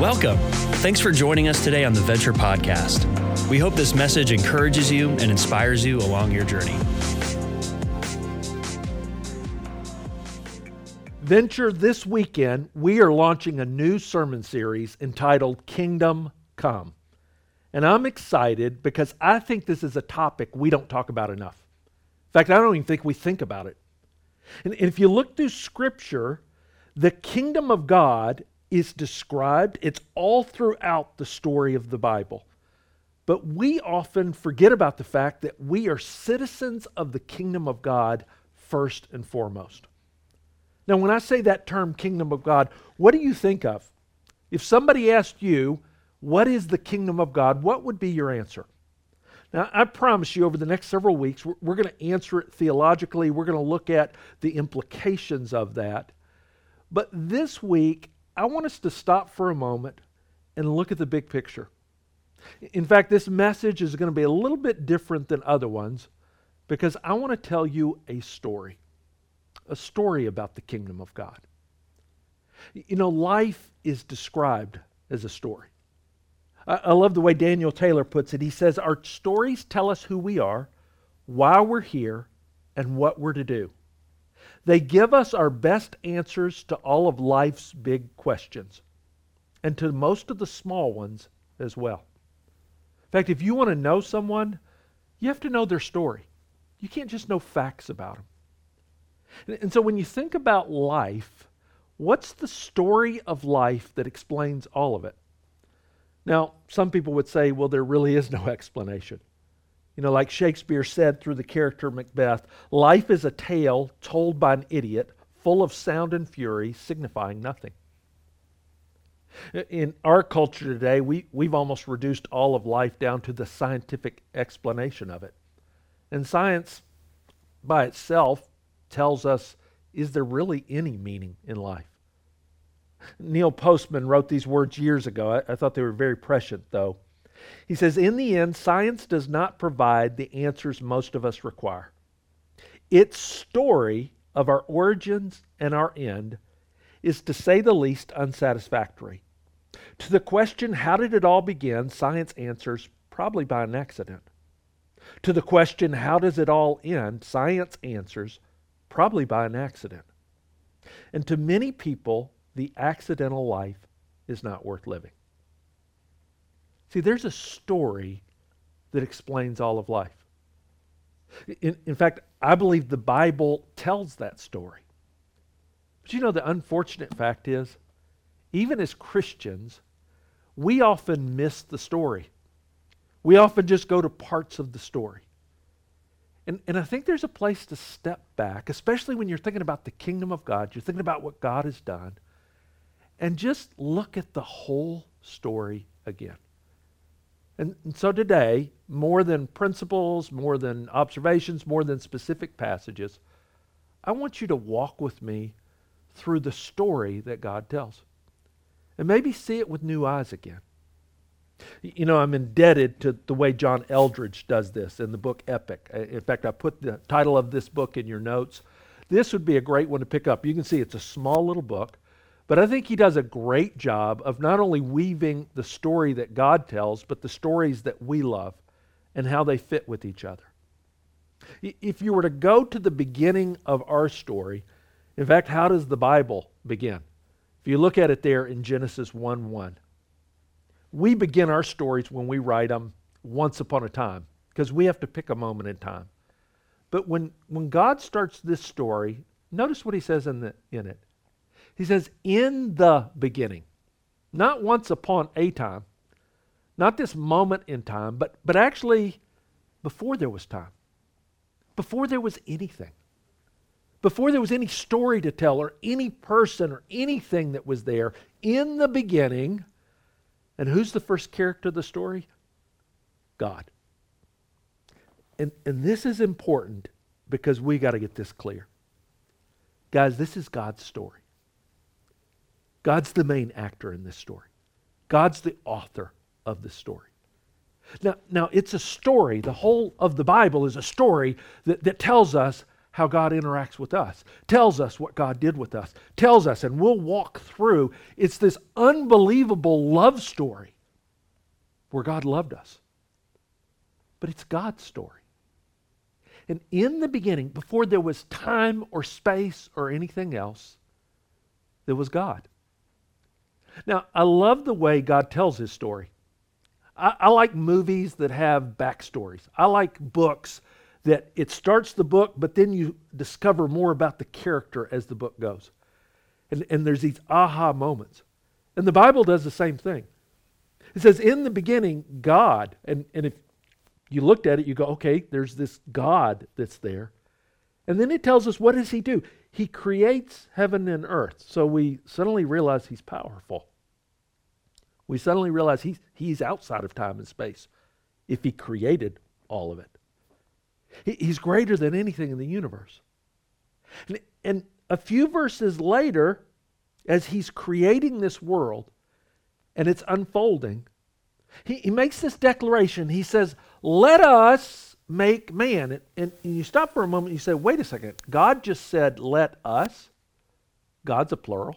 Welcome. Thanks for joining us today on the Venture Podcast. We hope this message encourages you and inspires you along your journey. Venture this weekend, we are launching a new sermon series entitled Kingdom Come. And I'm excited because I think this is a topic we don't talk about enough. In fact, I don't even think we think about it. And if you look through Scripture, the kingdom of God is described, it's all throughout the story of the Bible. But we often forget about the fact that we are citizens of the kingdom of God first and foremost. Now, when I say that term, kingdom of God, what do you think of? If somebody asked you, what is the kingdom of God, what would be your answer? Now, I promise you, over the next several weeks, we're, we're going to answer it theologically. We're going to look at the implications of that. But this week, I want us to stop for a moment and look at the big picture. In fact, this message is going to be a little bit different than other ones because I want to tell you a story, a story about the kingdom of God. You know, life is described as a story. I, I love the way Daniel Taylor puts it. He says, Our stories tell us who we are, why we're here, and what we're to do. They give us our best answers to all of life's big questions and to most of the small ones as well. In fact, if you want to know someone, you have to know their story. You can't just know facts about them. And, so when you think about life, what's the story of life that explains all of it? Now, some people would say, well, there really is no explanation. You know, like Shakespeare said through the character Macbeth, life is a tale told by an idiot, full of sound and fury, signifying nothing. In our culture today, we, we've almost reduced all of life down to the scientific explanation of it. And science, by itself, tells us is there really any meaning in life? Neil Postman wrote these words years ago. I, I thought they were very prescient, though. He says, In the end, science does not provide the answers most of us require. Its story of our origins and our end is, to say the least, unsatisfactory. To the question, How did it all begin? science answers, probably by an accident. To the question, How does it all end? science answers, probably by an accident. And to many people, the accidental life is not worth living. See, there's a story that explains all of life. In, in fact, I believe the Bible tells that story. But you know, the unfortunate fact is, even as Christians, we often miss the story. We often just go to parts of the story. And, and I think there's a place to step back, especially when you're thinking about the kingdom of God, you're thinking about what God has done, and just look at the whole story again. And, and, so today, more than principles, more than observations, more than specific passages, I want you to walk with me through the story that God tells. And maybe see it with new eyes again. You know, I'm indebted to the way John Eldredge does this in the book Epic. In fact, I put the title of this book in your notes. This would be a great one to pick up. You can see it's a small little book. But I think he does a great job of not only weaving the story that God tells, but the stories that we love and how they fit with each other. If you were to go to the beginning of our story, in fact, how does the Bible begin? If you look at it there in Genesis 1 1, we begin our stories when we write them once upon a time because we have to pick a moment in time. But when, when God starts this story, notice what he says in, the, in it. He says, in the beginning. Not once upon a time, not this moment in time, but, but actually before there was time, before there was anything, before there was any story to tell or any person or anything that was there, in the beginning. And who's the first character of the story? God. And, and this is important because we got to get this clear. Guys, this is God's story. God's the main actor in this story. God's the author of this story. Now, now it's a story. The whole of the Bible is a story that, that tells us how God interacts with us, tells us what God did with us, tells us, and we'll walk through. It's this unbelievable love story where God loved us. But it's God's story. And in the beginning, before there was time or space or anything else, there was God. Now, I love the way God tells his story. I, I like movies that have backstories. I like books that it starts the book, but then you discover more about the character as the book goes. And, and there's these aha moments. And the Bible does the same thing. It says, in the beginning, God, and, and if you looked at it, you go, okay, there's this God that's there. And then it tells us, what does he do? He creates heaven and earth. So we suddenly realize he's powerful. We suddenly realize he's, he's outside of time and space if he created all of it. He's greater than anything in the universe. And, and a few verses later, as he's creating this world and it's unfolding, he, he makes this declaration. He says, Let us make man. And, and, you stop for a moment and you say, Wait a second. God just said, Let us. God's a plural.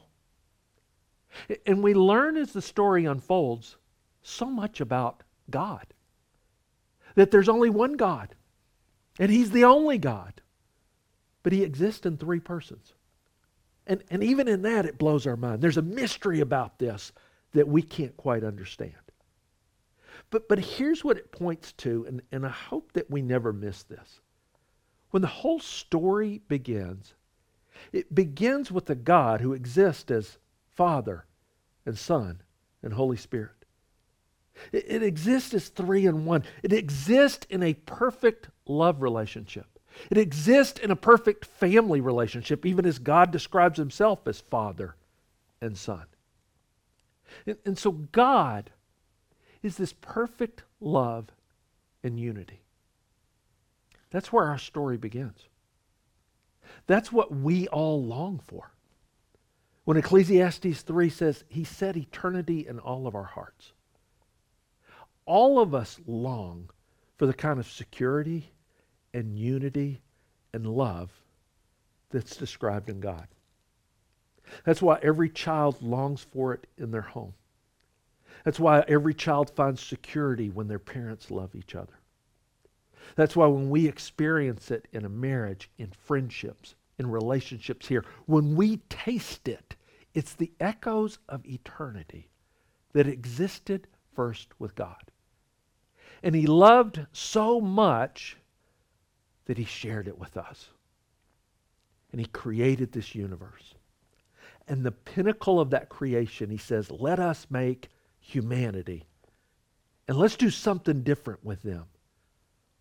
And we learn as the story unfolds so much about God. That there's only one God. And He's the only God. But He exists in three persons. And, and even in that, it blows our mind. There's a mystery about this that we can't quite understand. But, but here's what it points to, and, and I hope that we never miss this. When the whole story begins, it begins with a God who exists as Father and Son and Holy Spirit. It, it exists as three in one. It exists in a perfect love relationship. It exists in a perfect family relationship, even as God describes himself as Father and Son. And, and so God is this perfect love and unity. That's where our story begins. That's what we all long for. When Ecclesiastes 3 says, He set eternity in all of our hearts. All of us long for the kind of security and unity and love that's described in God. That's why every child longs for it in their home. That's why every child finds security when their parents love each other. That's why when we experience it in a marriage, in friendships, in relationships here, when we taste it, it's the echoes of eternity that existed first with God. And He loved so much that He shared it with us. And He created this universe. And the pinnacle of that creation, He says, let us make humanity. And let's do something different with them.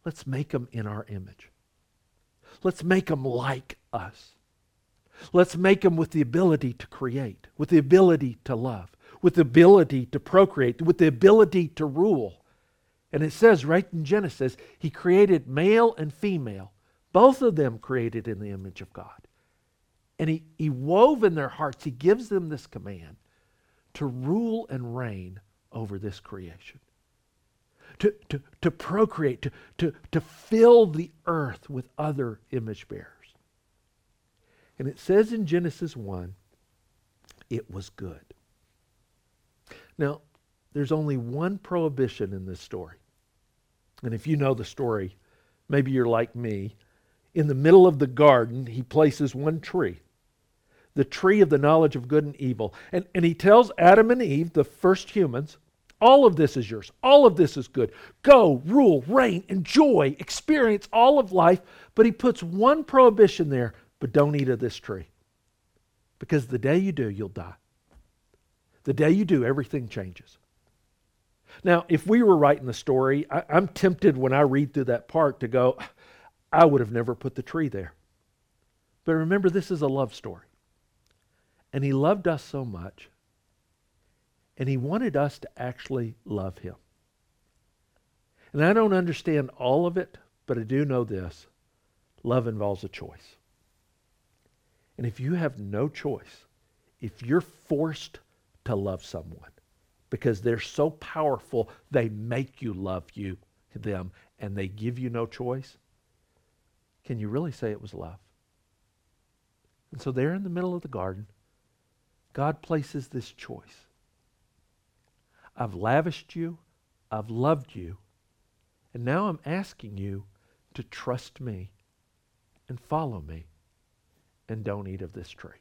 Let's make them in our image. Let's make them like us. Let's make them with the ability to create, with the ability to love, with the ability to procreate, with the ability to rule. And it says right in Genesis, He created male and female, both of them created in the image of God. And He, he wove in their hearts, He gives them this command to rule and reign over this creation. To, to, to procreate, to, to, to fill the earth with other image bearers. And it says in Genesis 1, it was good. Now, there's only one prohibition in this story. And if you know the story, maybe you're like me. In the middle of the garden, he places one tree the tree of the knowledge of good and evil. And, and he tells Adam and Eve, the first humans, all of this is yours. All of this is good. Go, rule, reign, enjoy, experience all of life. But he puts one prohibition there, but don't eat of this tree. Because the day you do, you'll die. The day you do, everything changes. Now, if we were writing the story, I, am tempted when I read through that part to go, I would have never put the tree there. But remember, this is a love story. And he loved us so much. And he wanted us to actually love him. And I don't understand all of it, but I do know this love involves a choice. And if you have no choice, if you're forced to love someone because they're so powerful, they make you love you them and they give you no choice, can you really say it was love? And so, there in the middle of the garden, God places this choice I've lavished you, I've loved you, and now I'm asking you to trust me and follow me and don't eat of this tree.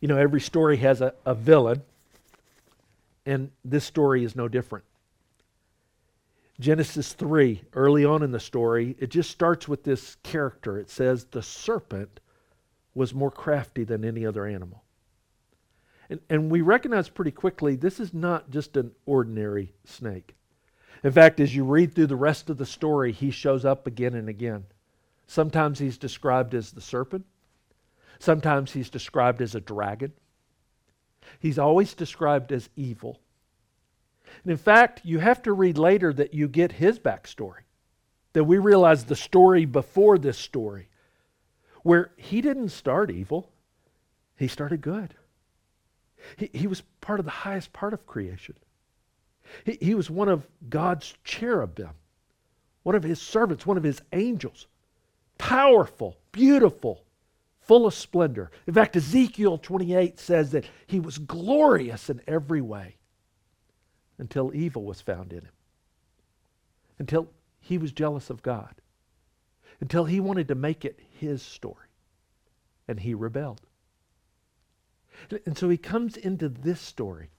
You know, every story has a, a villain, and this story is no different. Genesis 3, early on in the story, it just starts with this character. It says, The serpent was more crafty than any other animal. And, and we recognize pretty quickly this is not just an ordinary snake. In fact, as you read through the rest of the story, he shows up again and again. Sometimes he's described as the serpent, sometimes he's described as a dragon. He's always described as evil. And in fact, you have to read later that you get his backstory, that we realize the story before this story, where he didn't start evil, he started good. He, he was part of the highest part of creation. He, he was one of God's cherubim, one of his servants, one of his angels. Powerful, beautiful, full of splendor. In fact, Ezekiel 28 says that he was glorious in every way until evil was found in him, until he was jealous of God, until he wanted to make it his story, and he rebelled. And so he comes into this story,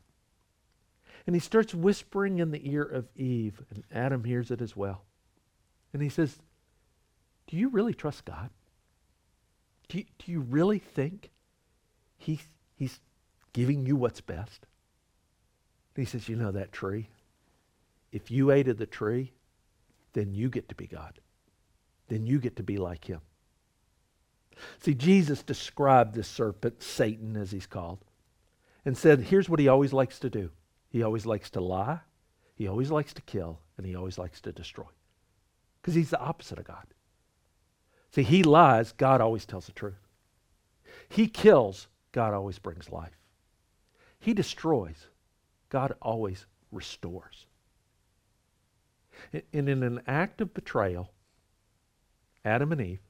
and he starts whispering in the ear of Eve, and Adam hears it as well. And he says, Do you really trust God? Do you, do you really think he, he's giving you what's best? And he says, You know that tree? If you ate of the tree, then you get to be God. Then you get to be like him. See, Jesus described this serpent, Satan as he's called, and said, Here's what he always likes to do he always likes to lie, he always likes to kill, and he always likes to destroy. Because he's the opposite of God. See, he lies, God always tells the truth. He kills, God always brings life. He destroys, God always restores. And in an act of betrayal, Adam and Eve,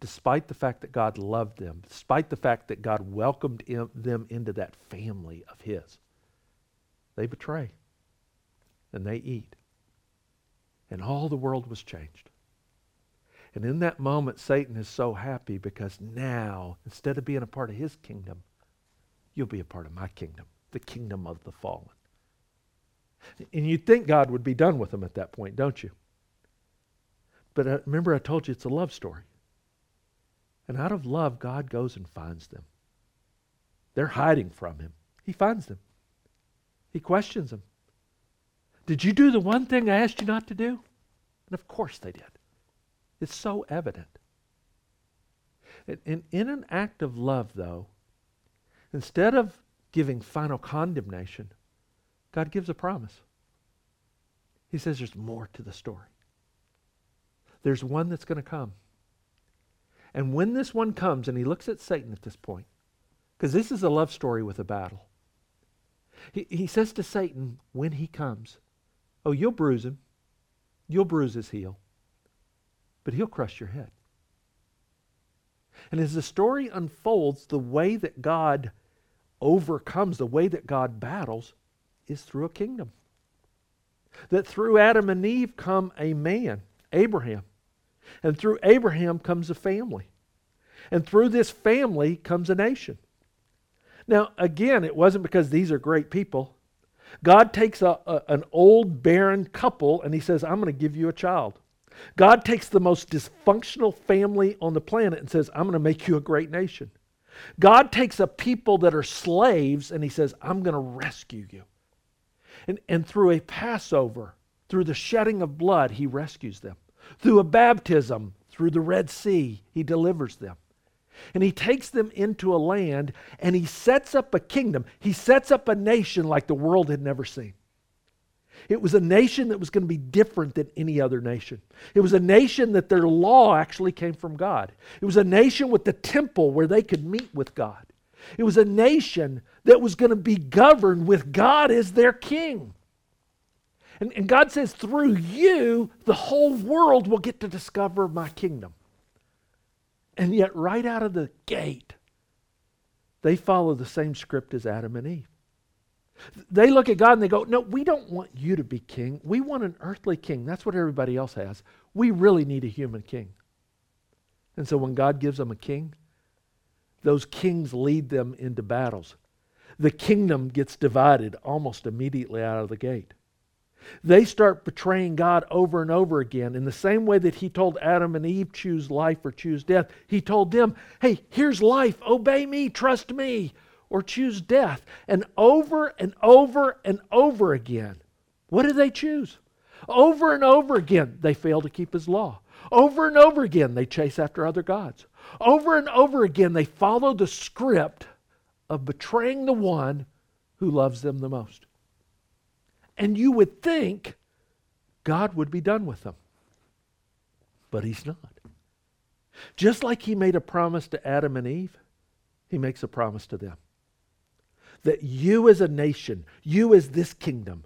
despite the fact that God loved them, despite the fact that God welcomed them into that family of His, they betray and they eat. And all the world was changed. And in that moment, Satan is so happy because now, instead of being a part of his kingdom, you'll be a part of my kingdom the kingdom of the fallen. And you'd think God would be done with them at that point, don't you? But uh, remember, I told you it's a love story. And out of love, God goes and finds them. They're hiding from him. He finds them. He questions them. Did you do the one thing I asked you not to do? And of course they did. It's so evident. And in an act of love, though, instead of giving final condemnation, God gives a promise. He says there's more to the story. There's one that's going to come. And when this one comes, and he looks at Satan at this point, because this is a love story with a battle, he, he says to Satan, when he comes, Oh, you'll bruise him, you'll bruise his heel, but he'll crush your head. And as the story unfolds, the way that God overcomes, the way that God battles, is through a kingdom. That through Adam and Eve come a man, Abraham. And through Abraham comes a family. And through this family comes a nation. Now, again, it wasn't because these are great people. God takes a, a, an old barren couple and he says, I'm going to give you a child. God takes the most dysfunctional family on the planet and says, I'm going to make you a great nation. God takes a people that are slaves and he says, I'm going to rescue you. And, and through a Passover, through the shedding of blood, he rescues them. Through a baptism, through the Red Sea, he delivers them. And he takes them into a land and he sets up a kingdom. He sets up a nation like the world had never seen. It was a nation that was going to be different than any other nation. It was a nation that their law actually came from God. It was a nation with the temple where they could meet with God. It was a nation that was going to be governed with God as their king. And, and God says, through you, the whole world will get to discover my kingdom. And yet, right out of the gate, they follow the same script as Adam and Eve. They look at God and they go, No, we don't want you to be king. We want an earthly king. That's what everybody else has. We really need a human king. And so when God gives them a king, those kings lead them into battles. The kingdom gets divided almost immediately out of the gate. They start betraying God over and over again. In the same way that He told Adam and Eve, choose life or choose death, He told them, hey, here's life, obey me, trust me, or choose death. And over and over and over again, what do they choose? Over and over again, they fail to keep His law. Over and over again, they chase after other gods. Over and over again, they follow the script of betraying the one who loves them the most. And you would think God would be done with them. But He's not. Just like He made a promise to Adam and Eve, He makes a promise to them. That you as a nation, you as this kingdom,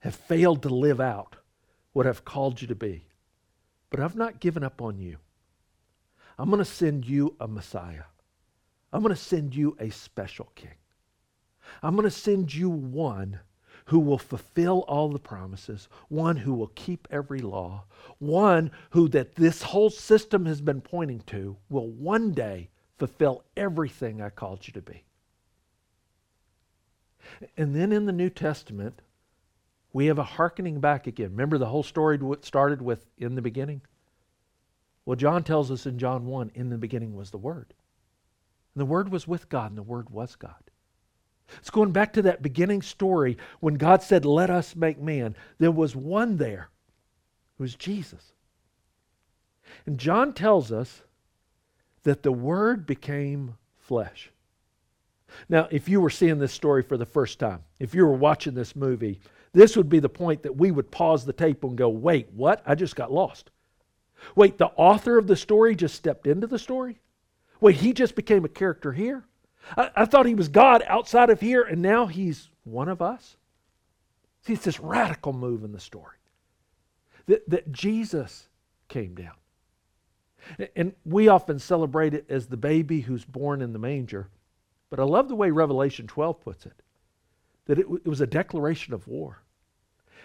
have failed to live out what I've called you to be. But I've not given up on you. I'm going to send you a Messiah. I'm going to send you a special king. I'm going to send you one who will fulfill all the promises, one who will keep every law, one who that this whole system has been pointing to will one day fulfill everything I called you to be. And then in the New Testament, we have a hearkening back again. Remember the whole story started with in the beginning? Well, John tells us in John 1 in the beginning was the Word. And the Word was with God, and the Word was God. It's going back to that beginning story when God said, Let us make man. There was one there who was Jesus. And John tells us that the Word became flesh. Now, if you were seeing this story for the first time, if you were watching this movie, this would be the point that we would pause the tape and go, wait, what? I just got lost. Wait, the author of the story just stepped into the story? Wait, he just became a character here? I, I thought he was God outside of here, and now he's one of us? See, it's this radical move in the story that, that Jesus came down. And we often celebrate it as the baby who's born in the manger. But I love the way Revelation 12 puts it that it, it was a declaration of war.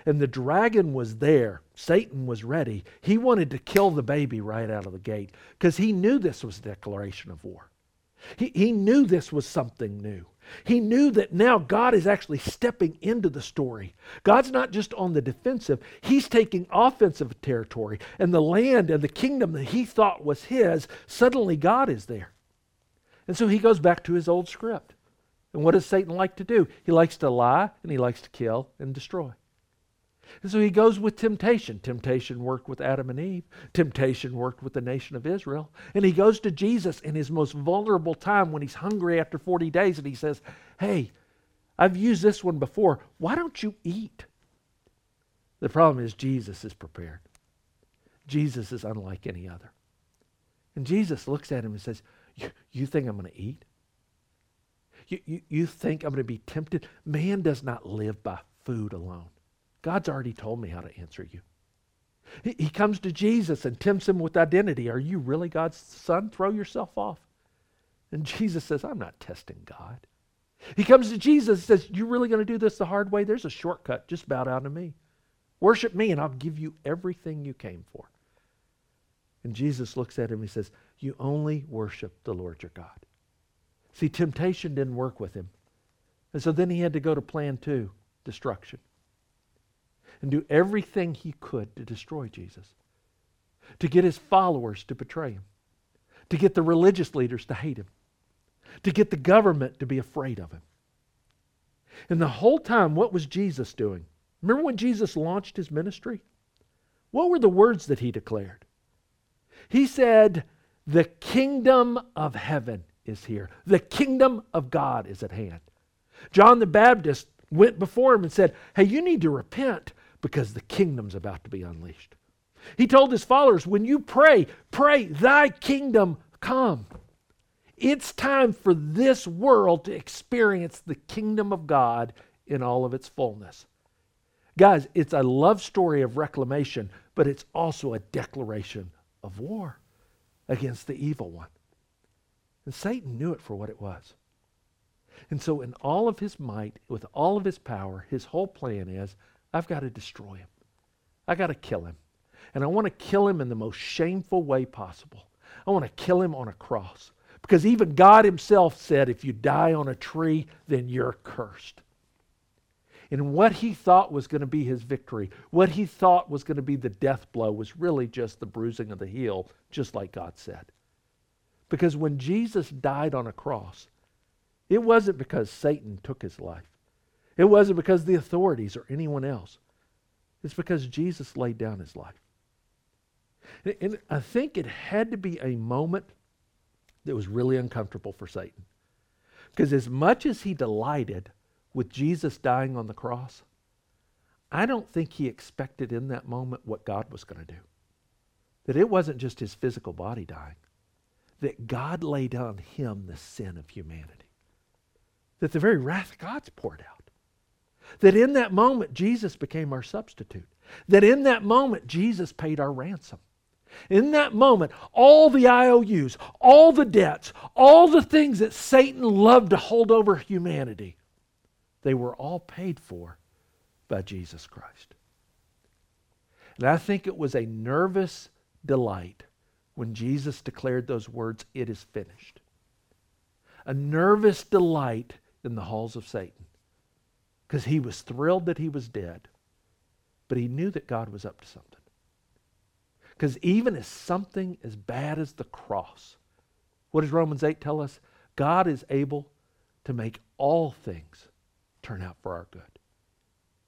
And the dragon was there. Satan was ready. He wanted to kill the baby right out of the gate because he knew this was a declaration of war. He, he knew this was something new. He knew that now God is actually stepping into the story. God's not just on the defensive, He's taking offensive territory. And the land and the kingdom that He thought was His, suddenly God is there. And so He goes back to His old script. And what does Satan like to do? He likes to lie and he likes to kill and destroy. And so he goes with temptation. Temptation worked with Adam and Eve. Temptation worked with the nation of Israel. And he goes to Jesus in his most vulnerable time when he's hungry after 40 days and he says, Hey, I've used this one before. Why don't you eat? The problem is Jesus is prepared. Jesus is unlike any other. And Jesus looks at him and says, You, think I'm going to eat? You, you, you think I'm going to be tempted? Man does not live by food alone. God's already told me how to answer you. He, he comes to Jesus and tempts him with identity. Are you really God's son? Throw yourself off. And Jesus says, I'm not testing God. He comes to Jesus and says, You're really going to do this the hard way? There's a shortcut. Just bow down to me. Worship me, and I'll give you everything you came for. And Jesus looks at him and says, You only worship the Lord your God. See, temptation didn't work with him. And so then he had to go to plan two destruction. And do everything he could to destroy Jesus, to get his followers to betray him, to get the religious leaders to hate him, to get the government to be afraid of him. And the whole time, what was Jesus doing? Remember when Jesus launched his ministry? What were the words that he declared? He said, The kingdom of heaven is here. The kingdom of God is at hand. John the Baptist went before him and said, Hey, you need to repent because the kingdom's about to be unleashed. He told his followers, When you pray, pray, Thy kingdom come. It's time for this world to experience the kingdom of God in all of its fullness. Guys, it's a love story of reclamation, but it's also a declaration of war against the evil one. And Satan knew it for what it was. And so, in all of his might, with all of his power, his whole plan is I've got to destroy him. I got to kill him. And I want to kill him in the most shameful way possible. I want to kill him on a cross. Because even God himself said, if you die on a tree, then you're cursed. And what he thought was going to be his victory, what he thought was going to be the death blow, was really just the bruising of the heel, just like God said. Because when Jesus died on a cross, it wasn't because Satan took his life. It wasn't because the authorities or anyone else. It's because Jesus laid down his life. And I think it had to be a moment that was really uncomfortable for Satan. Because as much as he delighted with Jesus dying on the cross, I don't think he expected in that moment what God was going to do. That it wasn't just his physical body dying, that God laid on him the sin of humanity that the very wrath of God's poured out. That in that moment, Jesus became our substitute. That in that moment, Jesus paid our ransom. In that moment, all the IOUs, all the debts, all the things that Satan loved to hold over humanity, they were all paid for by Jesus Christ. And I think it was a nervous delight when Jesus declared those words, It is finished. A nervous delight in the halls of Satan because he was thrilled that he was dead, but he knew that God was up to something. Because even as something as bad as the cross, what does Romans 8 tell us? God is able to make all things turn out for our good,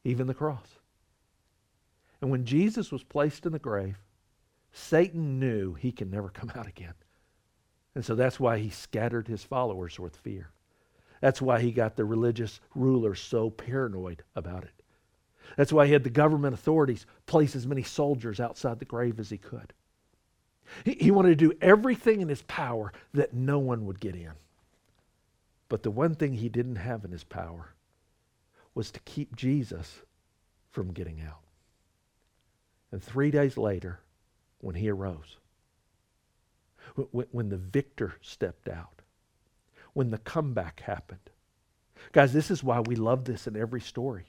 even the cross. And when Jesus was placed in the grave, Satan knew he can never come out again. And so that's why he scattered his followers with fear. That's why he got the religious rulers so paranoid about it. That's why he had the government authorities place as many soldiers outside the grave as he could. He, he wanted to do everything in his power that no one would get in. But the one thing he didn't have in his power was to keep Jesus from getting out. And three days later, when he arose, when the victor stepped out, when the comeback happened. Guys, this is why we love this in every story.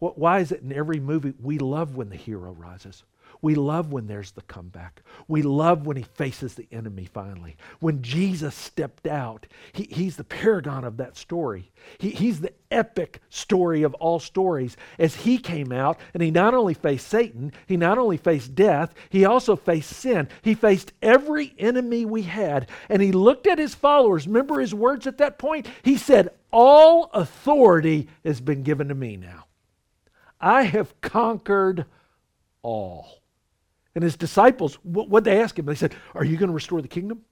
Why is it in every movie we love when the hero rises? We love when there's the comeback. We love when he faces the enemy finally. When Jesus stepped out, he, he's the paragon of that story. He, he's the epic story of all stories as he came out and he not only faced Satan, he not only faced death, he also faced sin. He faced every enemy we had and he looked at his followers. Remember his words at that point? He said, All authority has been given to me now. I have conquered all. And his disciples, what they ask him? They said, Are you going to restore the kingdom?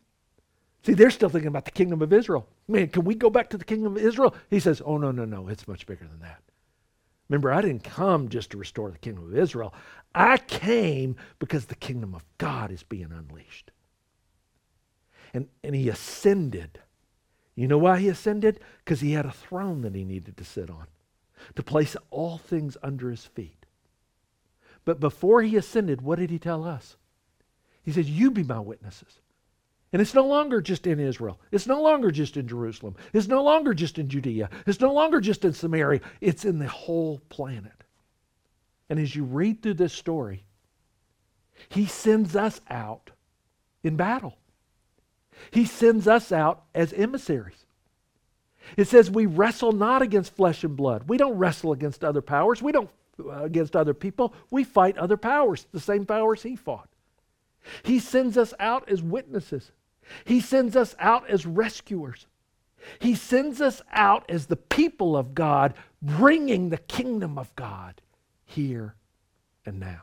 See, they're still thinking about the kingdom of Israel. Man, can we go back to the kingdom of Israel? He says, Oh, no, no, no. It's much bigger than that. Remember, I didn't come just to restore the kingdom of Israel. I came because the kingdom of God is being unleashed. And, and he ascended. You know why he ascended? Because he had a throne that he needed to sit on, to place all things under his feet. But before he ascended, what did he tell us? He says, You be my witnesses. And it's no longer just in Israel. It's no longer just in Jerusalem. It's no longer just in Judea. It's no longer just in Samaria. It's in the whole planet. And as you read through this story, he sends us out in battle. He sends us out as emissaries. It says we wrestle not against flesh and blood. We don't wrestle against other powers. We don't Uh, against other people, we fight other powers, the same powers he fought. He sends us out as witnesses. He sends us out as rescuers. He sends us out as the people of God, bringing the kingdom of God here and now.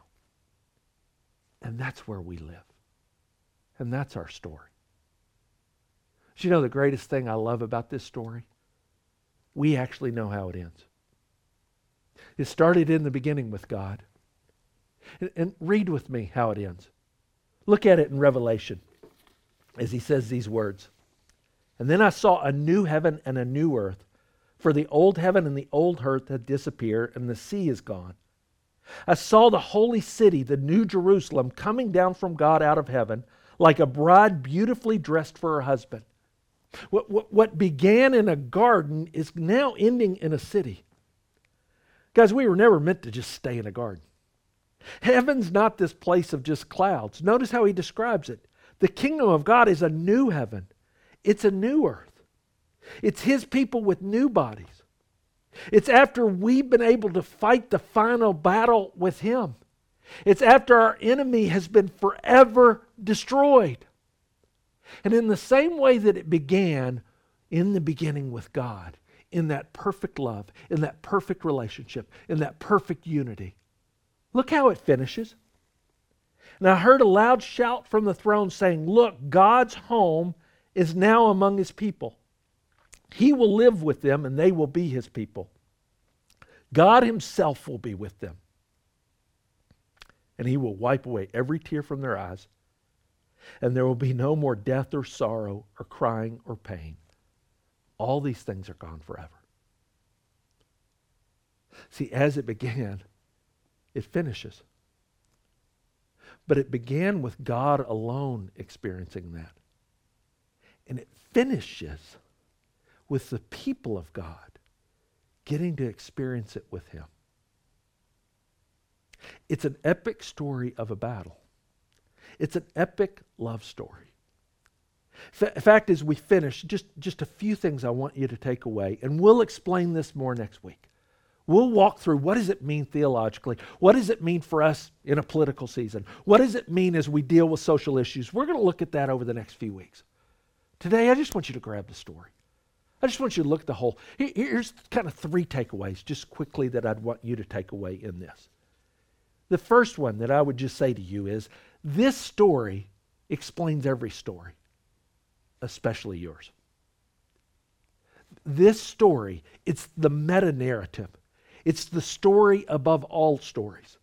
And that's where we live. And that's our story. Do you know the greatest thing I love about this story? We actually know how it ends. It started in the beginning with God. And, and read with me how it ends. Look at it in Revelation as he says these words. And then I saw a new heaven and a new earth, for the old heaven and the old earth had disappeared, and the sea is gone. I saw the holy city, the new Jerusalem, coming down from God out of heaven, like a bride beautifully dressed for her husband. What, what, what began in a garden is now ending in a city. Guys, we were never meant to just stay in a garden. Heaven's not this place of just clouds. Notice how he describes it. The kingdom of God is a new heaven, it's a new earth. It's his people with new bodies. It's after we've been able to fight the final battle with him. It's after our enemy has been forever destroyed. And in the same way that it began in the beginning with God, in that perfect love, in that perfect relationship, in that perfect unity, look how it finishes. And I heard a loud shout from the throne saying, Look, God's home is now among his people. He will live with them, and they will be his people. God himself will be with them. And he will wipe away every tear from their eyes. And there will be no more death or sorrow or crying or pain. All these things are gone forever. See, as it began, it finishes. But it began with God alone experiencing that. And it finishes with the people of God getting to experience it with Him. It's an epic story of a battle, it's an epic love story. F- fact is, we finish just, just a few things I want you to take away, and we'll explain this more next week. We'll walk through what does it mean theologically? What does it mean for us in a political season? What does it mean as we deal with social issues? We're going to look at that over the next few weeks. Today, I just want you to grab the story. I just want you to look at the whole. Here's kind of three takeaways, just quickly, that I'd want you to take away in this. The first one that I would just say to you is this story explains every story, especially yours. This story, it's the meta narrative it's the story above all stories.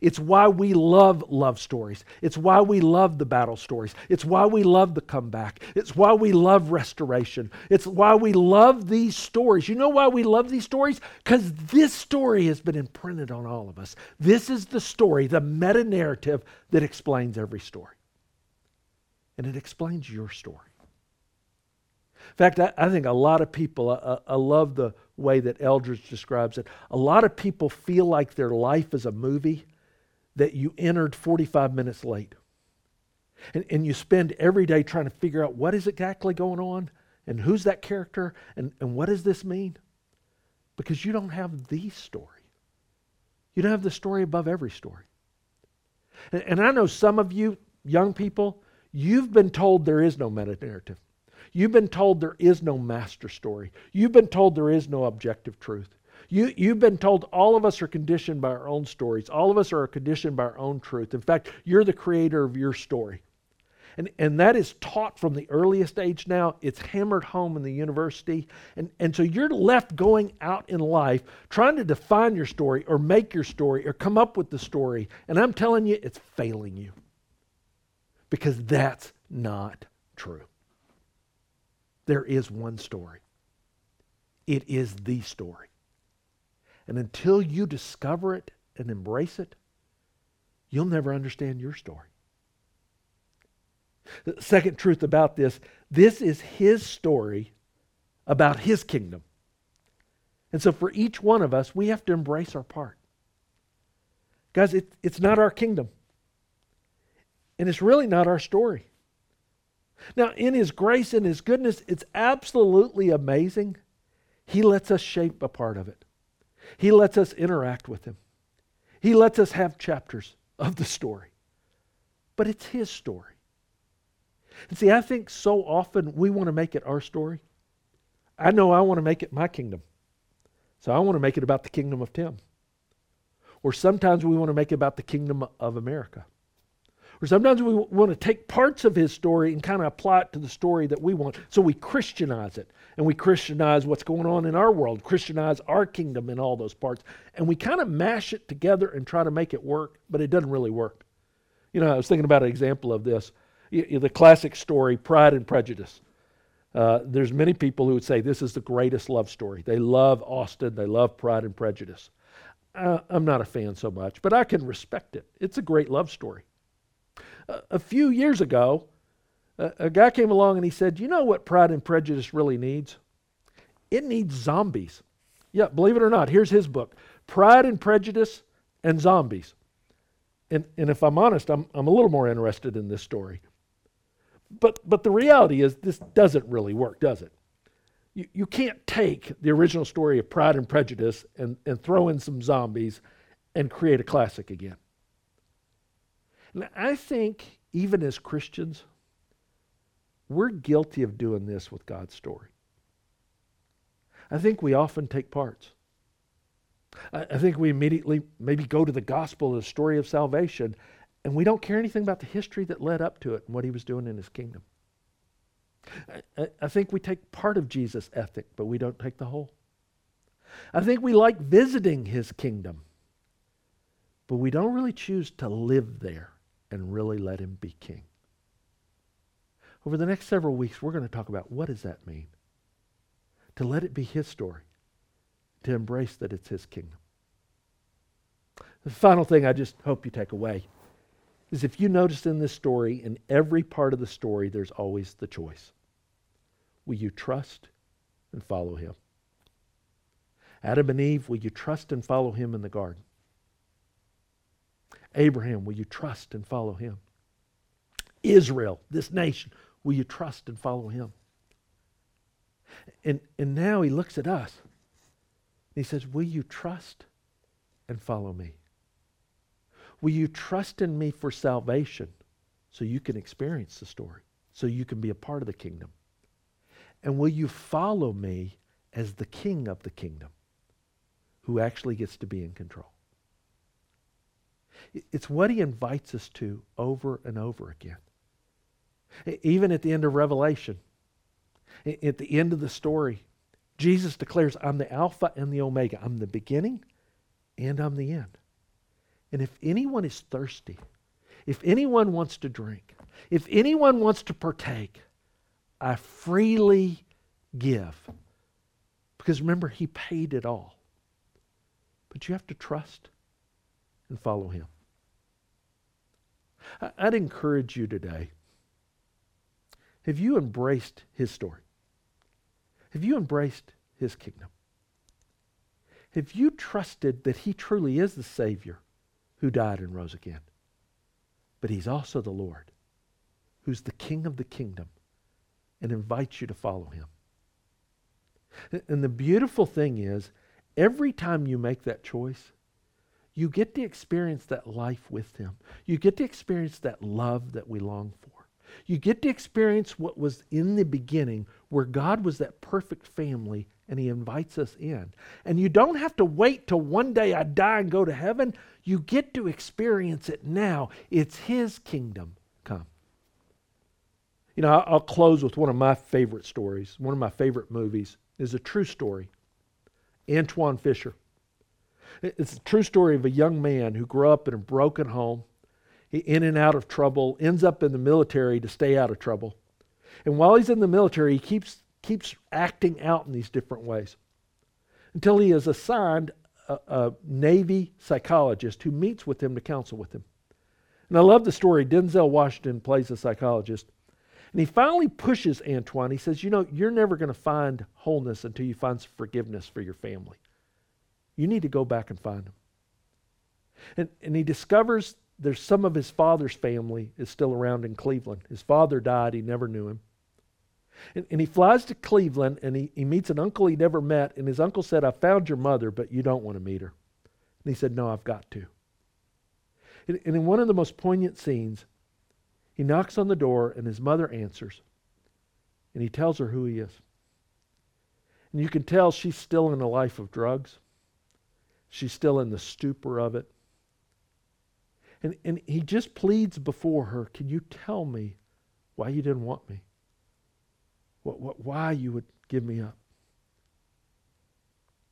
It's why we love love stories. It's why we love the battle stories. It's why we love the comeback. It's why we love restoration. It's why we love these stories. You know why we love these stories? Because this story has been imprinted on all of us. This is the story, the meta narrative that explains every story. And it explains your story. In fact, I, I think a lot of people, I, I love the way that Eldredge describes it. A lot of people feel like their life is a movie that you entered 45 minutes late. And, and you spend every day trying to figure out what is exactly going on and who's that character and, and what does this mean? Because you don't have the story. You don't have the story above every story. And, and I know some of you, young people, you've been told there is no meta narrative. You've been told there is no master story. You've been told there is no objective truth. You, you've been told all of us are conditioned by our own stories. All of us are conditioned by our own truth. In fact, you're the creator of your story. And, and that is taught from the earliest age now. It's hammered home in the university. And, and so you're left going out in life trying to define your story or make your story or come up with the story. And I'm telling you, it's failing you. Because that's not true. There is one story. It is the story. And until you discover it and embrace it, you'll never understand your story. The second truth about this this is his story about his kingdom. And so for each one of us, we have to embrace our part. Guys, it, it's not our kingdom. And it's really not our story. Now, in His grace and His goodness, it's absolutely amazing. He lets us shape a part of it, He lets us interact with Him, He lets us have chapters of the story. But it's His story. And see, I think so often we want to make it our story. I know I want to make it my kingdom. So I want to make it about the kingdom of Tim. Or sometimes we want to make it about the kingdom of America. Or sometimes we want to take parts of his story and kind of apply it to the story that we want. So we Christianize it. And we Christianize what's going on in our world, Christianize our kingdom in all those parts. And we kind of mash it together and try to make it work, but it doesn't really work. You know, I was thinking about an example of this the classic story, Pride and Prejudice. Uh, there's many people who would say this is the greatest love story. They love Austen, they love Pride and Prejudice. Uh, I'm not a fan so much, but I can respect it. It's a great love story a few years ago, A, a guy came along and he said, You know what Pride and Prejudice really needs? It needs zombies. Yeah, believe it or not, here's his book Pride and Prejudice and Zombies. And, and if I'm honest, I'm, I'm a little more interested in this story. But, but the reality is, this doesn't really work, does it? You, you can't take the original story of Pride and Prejudice and, and throw in some zombies and create a classic again. And I think, even as Christians, we're guilty of doing this with God's story. I think we often take parts. I, I think we immediately maybe go to the gospel, the story of salvation, and we don't care anything about the history that led up to it and what he was doing in his kingdom. I, I think we take part of Jesus' ethic, but we don't take the whole. I think we like visiting his kingdom, but we don't really choose to live there and really let him be king. Over the next several weeks, we're going to talk about what does that mean? To let it be his story, to embrace that it's his kingdom. The final thing I just hope you take away is if you notice in this story, in every part of the story, there's always the choice. Will you trust and follow him? Adam and Eve, will you trust and follow him in the garden? Abraham, will you trust and follow him? Israel, this nation, will you trust and follow him? And, and now he looks at us. and He says, Will you trust and follow me? Will you trust in me for salvation so you can experience the story, so you can be a part of the kingdom? And will you follow me as the king of the kingdom who actually gets to be in control? It's what he invites us to over and over again. Even at the end of Revelation, at the end of the story, Jesus declares, I'm the Alpha and the Omega. I'm the beginning and I'm the end. And if anyone is thirsty, if anyone wants to drink, if anyone wants to partake, I freely give. Because remember, He paid it all. But you have to trust and follow Him. I'd encourage you today. Have you embraced His story? Have you embraced His kingdom? Have you trusted that He truly is the Savior who died and rose again? But He's also the Lord, who's the King of the kingdom and invites you to follow him. And the beautiful thing is, every time you make that choice, you get to experience that life with him. You get to experience that love that we long for. You get to experience what was in the beginning, where God was that perfect family and he invites us in. And you don't have to wait till one day I die and go to heaven. You get to experience it now. It's his kingdom come. You know, I'll close with one of my favorite stories. One of my favorite movies is a true story. Antwone Fisher. It's a true story of a young man who grew up in a broken home, in and out of trouble, ends up in the military to stay out of trouble. And while he's in the military, he keeps, keeps acting out in these different ways until he is assigned a, a Navy psychologist who meets with him to counsel with him. And I love the story. Denzel Washington plays a psychologist. And he finally pushes Antwone. He says, You know, you're never going to find wholeness until you find forgiveness for your family. You need to go back and find them. And, and he discovers there's some of his father's family is still around in Cleveland. His father died, he never knew him. And, and he flies to Cleveland and he, he meets an uncle he never met. And his uncle said, I found your mother, but you don't want to meet her. And he said, No, I've got to. And, and in one of the most poignant scenes, he knocks on the door, and his mother answers. And he tells her who he is. And you can tell she's still in a life of drugs. She's still in the stupor of it. And, and he just pleads before her Can you tell me why you didn't want me? What, what, why you would give me up?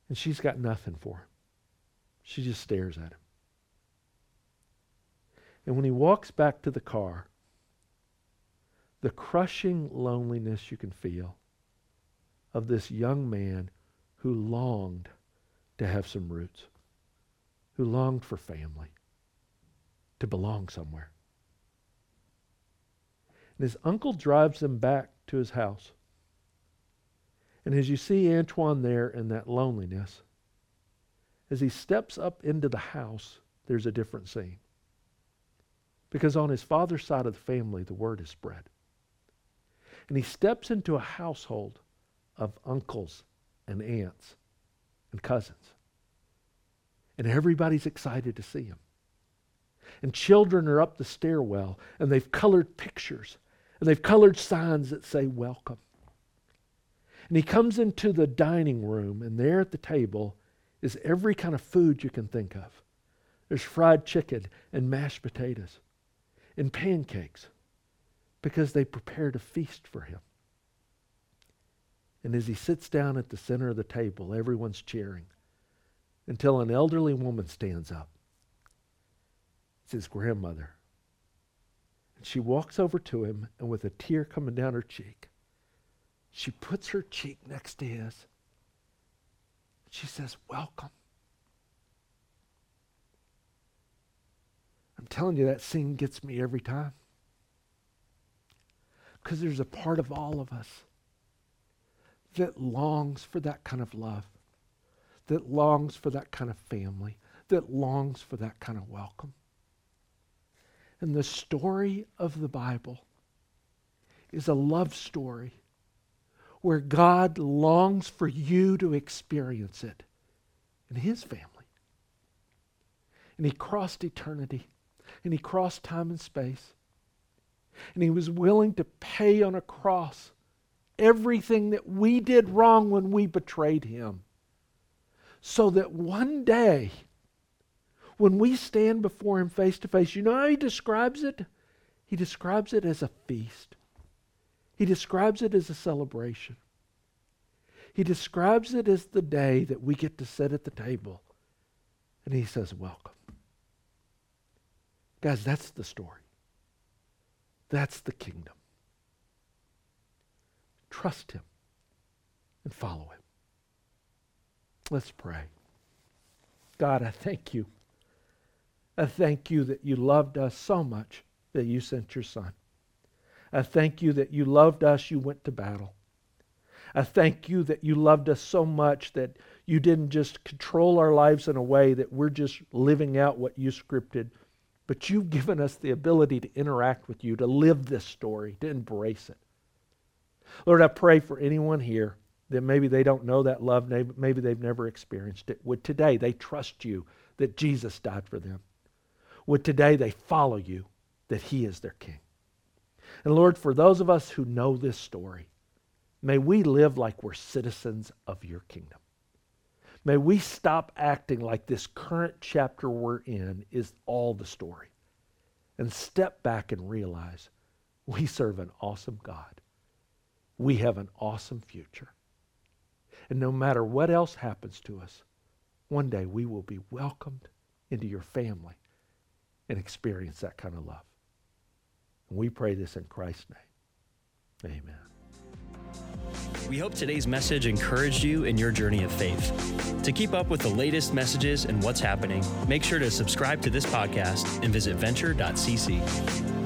And she's got nothing for him. She just stares at him. And when he walks back to the car, the crushing loneliness you can feel of this young man who longed to have some roots, who longed for family, to belong somewhere. And his uncle drives them back to his house. And as you see Antwone there in that loneliness, as he steps up into the house, there's a different scene. Because on his father's side of the family, the word is spread. And he steps into a household of uncles and aunts and cousins. And everybody's excited to see him. And children are up the stairwell and they've colored pictures and they've colored signs that say welcome. And he comes into the dining room, and there at the table is every kind of food you can think of. There's fried chicken and mashed potatoes and pancakes because they prepared a feast for him. And as he sits down at the center of the table, everyone's cheering until an elderly woman stands up. It's his grandmother. And she walks over to him, and with a tear coming down her cheek, she puts her cheek next to his. She says, Welcome. I'm telling you, that scene gets me every time. Because there's a part of all of us that longs for that kind of love, that longs for that kind of family, that longs for that kind of welcome. And the story of the Bible is a love story where God longs for you to experience it in His family. And He crossed eternity, and He crossed time and space, and He was willing to pay on a cross everything that we did wrong when we betrayed Him, so that one day, when we stand before Him face to face, you know how He describes it? He describes it as a feast. He describes it as a celebration. He describes it as the day that we get to sit at the table. And he says, Welcome. Guys, that's the story. That's the kingdom. Trust him and follow him. Let's pray. God, I thank you. I thank you that you loved us so much that you sent your son. I thank you that you loved us, you went to battle. I thank you that you loved us so much that you didn't just control our lives in a way that we're just living out what you scripted, but you've given us the ability to interact with you, to live this story, to embrace it. Lord, I pray for anyone here that maybe they don't know that love, maybe they've never experienced it. Would today they trust you that Jesus died for them? Would today they follow you that he is their king? And Lord, for those of us who know this story, may we live like we're citizens of your kingdom. May we stop acting like this current chapter we're in is all the story and step back and realize we serve an awesome God. We have an awesome future. And no matter what else happens to us, one day we will be welcomed into your family and experience that kind of love. And we pray this in Christ's name. Amen. We hope today's message encouraged you in your journey of faith. To keep up with the latest messages and what's happening, make sure to subscribe to this podcast and visit venture.cc.